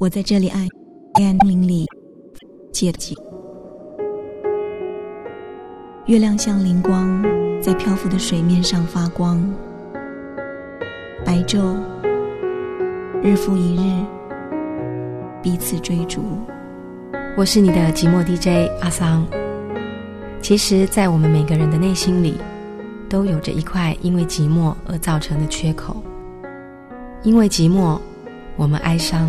我在这里爱，暗林里接近。月亮像灵光，在漂浮的水面上发光。白昼，日复一日，彼此追逐。我是你的寂寞 DJ 阿桑。其实，在我们每个人的内心里，都有着一块因为寂寞而造成的缺口。因为寂寞，我们哀伤，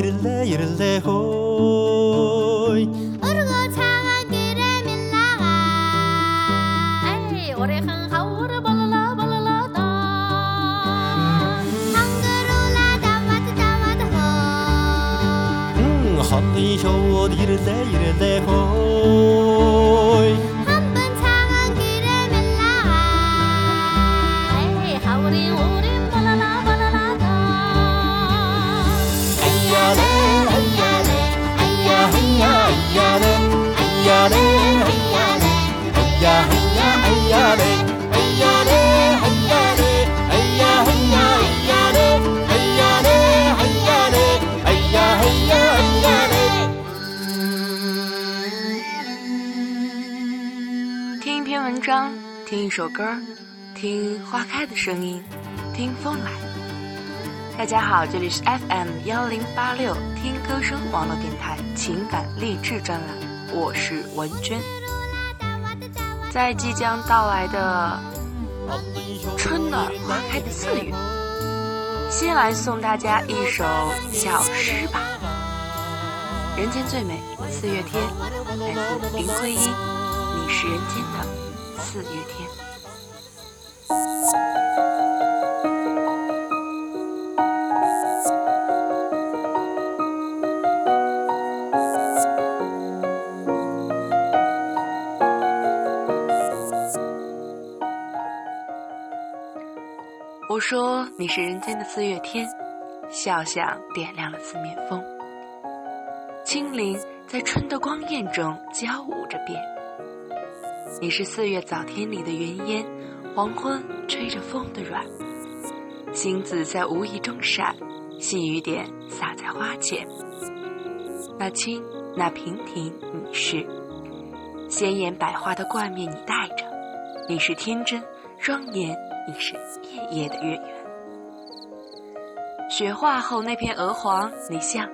이를래 이를래 호이. 어르고 장한 길에 밀라가. 에이 오래한 가오르 발랄라 발랄라 다 한글로라 담아다 담아다 호. 음, 헌디 효옷 이를래 이를래 호이. 听一首歌，听花开的声音，听风来。大家好，这里是 FM 幺零八六听歌声网络电台情感励志专栏，我是文娟。在即将到来的春暖花开的四月，先来送大家一首小诗吧。人间最美四月天，来自林徽因，你是人间的。四月天，我说你是人间的四月天，笑响点亮了四面风，清灵在春的光艳中交舞着变。你是四月早天里的云烟，黄昏吹着风的软，星子在无意中闪，细雨点洒在花前。那清，那平庭，你是鲜艳百花的冠冕，你戴着；你是天真庄严，你是夜夜的月圆。雪化后那片鹅黄，你像；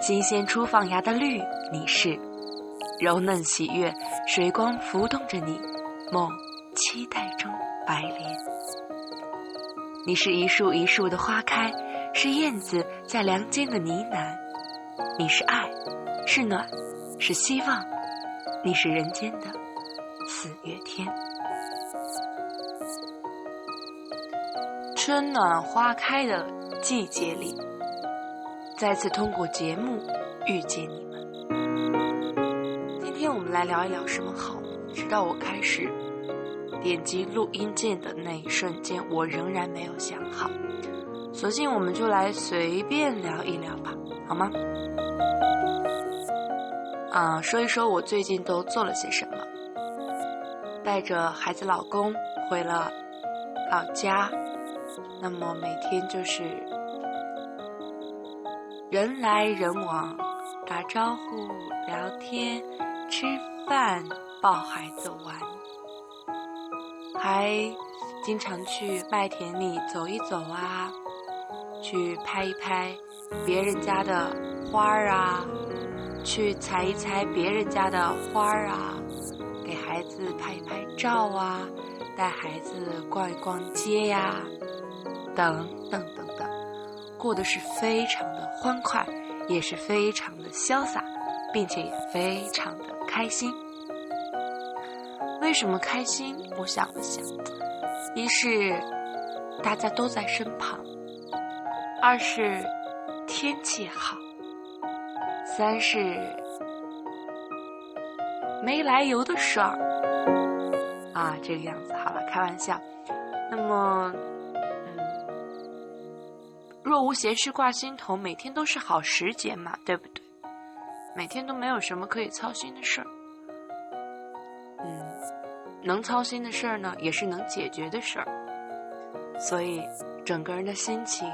新鲜初放芽的绿，你是。柔嫩喜悦，水光浮动着你，梦期待中白莲。你是一树一树的花开，是燕子在梁间的呢喃。你是爱，是暖，是希望，你是人间的四月天。春暖花开的季节里，再次通过节目遇见你。来聊一聊什么好？直到我开始点击录音键的那一瞬间，我仍然没有想好。索性我们就来随便聊一聊吧，好吗？啊，说一说我最近都做了些什么。带着孩子、老公回了老家，那么每天就是人来人往，打招呼、聊天。吃饭抱孩子玩，还经常去麦田里走一走啊，去拍一拍别人家的花儿啊，去采一采别人家的花儿啊，给孩子拍一拍照啊，带孩子逛一逛街呀，等等等等，过得是非常的欢快，也是非常的潇洒，并且也非常的开心。为什么开心？我想了想，一是大家都在身旁，二是天气好，三是没来由的爽。啊，这个样子好了，开玩笑。那么，嗯，若无闲事挂心头，每天都是好时节嘛，对不对？每天都没有什么可以操心的事儿。嗯，能操心的事儿呢，也是能解决的事儿。所以，整个人的心情、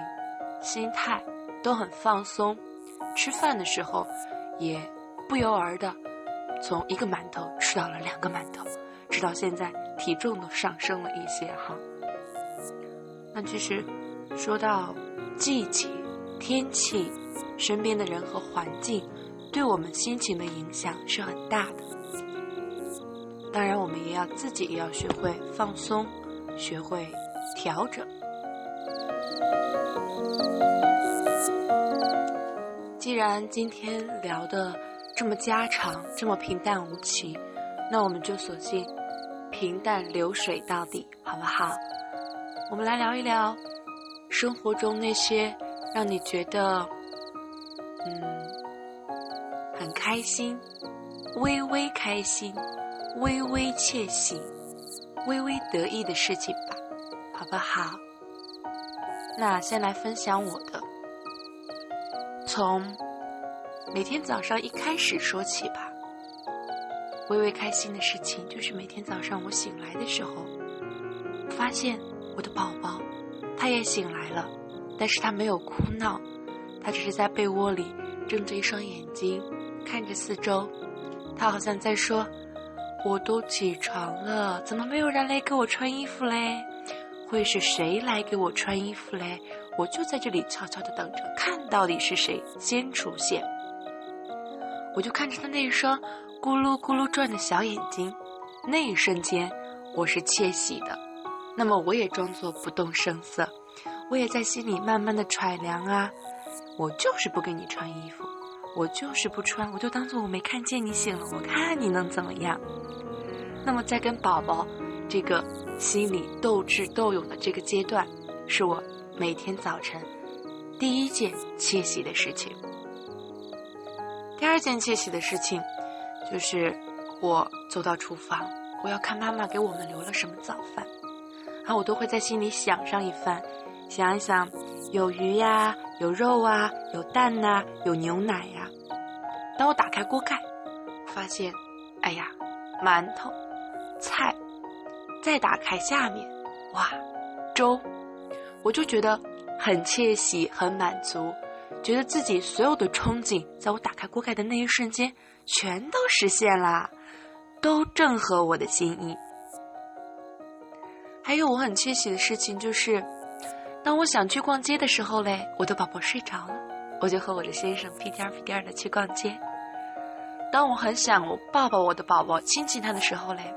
心态都很放松。吃饭的时候，也不由而的从一个馒头吃到了两个馒头。直到现在，体重都上升了一些哈。那其实说到季节、天气、身边的人和环境，对我们心情的影响是很大的。当然，我们也要自己也要学会放松，学会调整。既然今天聊的这么家常，这么平淡无奇，那我们就索性。平淡流水到底，好不好？我们来聊一聊生活中那些让你觉得嗯很开心、微微开心、微微窃喜、微微得意的事情吧，好不好？那先来分享我的，从每天早上一开始说起吧。微微开心的事情，就是每天早上我醒来的时候，发现我的宝宝，他也醒来了，但是他没有哭闹，他只是在被窝里睁着一双眼睛看着四周，他好像在说：“我都起床了，怎么没有人来给我穿衣服嘞？会是谁来给我穿衣服嘞？我就在这里悄悄的等着，看到底是谁先出现。”我就看着他那一双。咕噜咕噜转的小眼睛，那一瞬间我是窃喜的。那么我也装作不动声色，我也在心里慢慢的揣量啊。我就是不给你穿衣服，我就是不穿，我就当做我没看见你醒了，我看你能怎么样。那么在跟宝宝这个心里斗智斗勇的这个阶段，是我每天早晨第一件窃喜的事情。第二件窃喜的事情。就是我走到厨房，我要看妈妈给我们留了什么早饭，啊，我都会在心里想上一番，想一想，有鱼呀，有肉啊，有蛋呐，有牛奶呀。当我打开锅盖，发现，哎呀，馒头、菜，再打开下面，哇，粥，我就觉得很窃喜，很满足，觉得自己所有的憧憬，在我打开锅盖的那一瞬间。全都实现啦，都正合我的心意。还有我很窃喜的事情就是，当我想去逛街的时候嘞，我的宝宝睡着了，我就和我的先生屁颠儿屁颠儿的去逛街。当我很想我抱抱我的宝宝，亲亲他的时候嘞，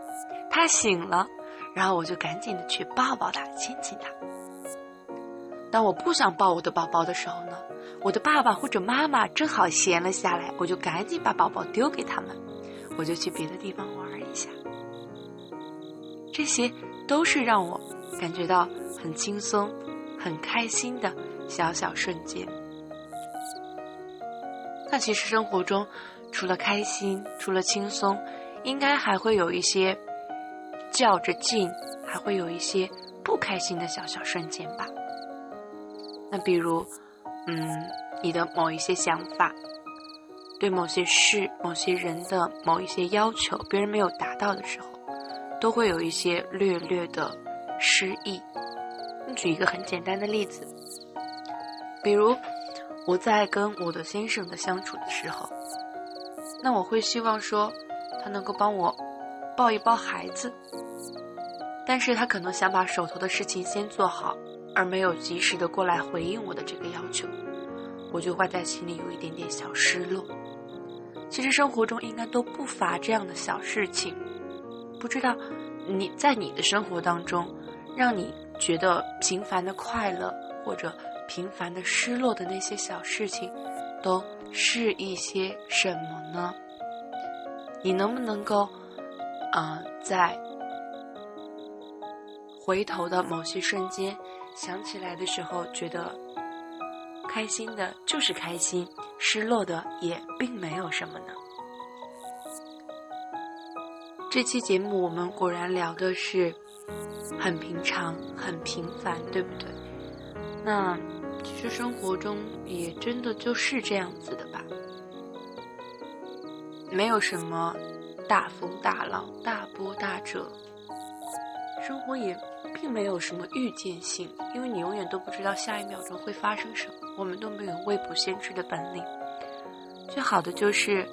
他醒了，然后我就赶紧的去抱抱他，亲亲他。当我不想抱我的宝宝的时候呢？我的爸爸或者妈妈正好闲了下来，我就赶紧把宝宝丢给他们，我就去别的地方玩一下。这些都是让我感觉到很轻松、很开心的小小瞬间。那其实生活中，除了开心、除了轻松，应该还会有一些较着劲，还会有一些不开心的小小瞬间吧。那比如。嗯，你的某一些想法，对某些事、某些人的某一些要求，别人没有达到的时候，都会有一些略略的失意。举一个很简单的例子，比如我在跟我的先生的相处的时候，那我会希望说他能够帮我抱一抱孩子，但是他可能想把手头的事情先做好。而没有及时的过来回应我的这个要求，我就会在心里有一点点小失落。其实生活中应该都不乏这样的小事情，不知道你在你的生活当中，让你觉得平凡的快乐或者平凡的失落的那些小事情，都是一些什么呢？你能不能够，呃，在回头的某些瞬间想起来的时候，觉得开心的就是开心，失落的也并没有什么呢？这期节目我们果然聊的是很平常、很平凡，对不对？那实生活中也真的就是这样子的吧，没有什么大风大浪、大波大折，生活也并没有什么预见性，因为你永远都不知道下一秒钟会发生什么，我们都没有未卜先知的本领。最好的就是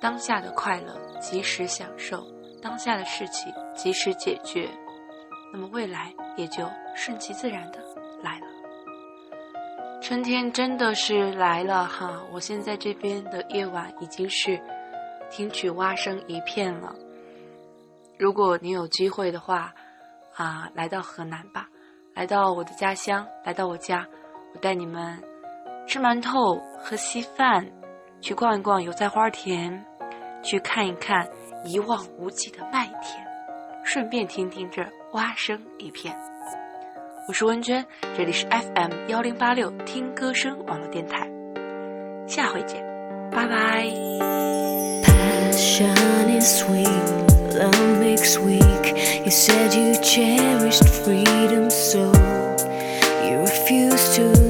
当下的快乐。及时享受当下的事情，及时解决，那么未来也就顺其自然的。春天真的是来了哈！我现在这边的夜晚已经是听取蛙声一片了。如果你有机会的话，啊，来到河南吧，来到我的家乡，来到我家，我带你们吃馒头、喝稀饭，去逛一逛油菜花田。去看一看一望无际的麦田，顺便听听这蛙声一片。我是温娟，这里是 FM 幺零八六听歌声网络电台，下回见，拜拜。to seize the day.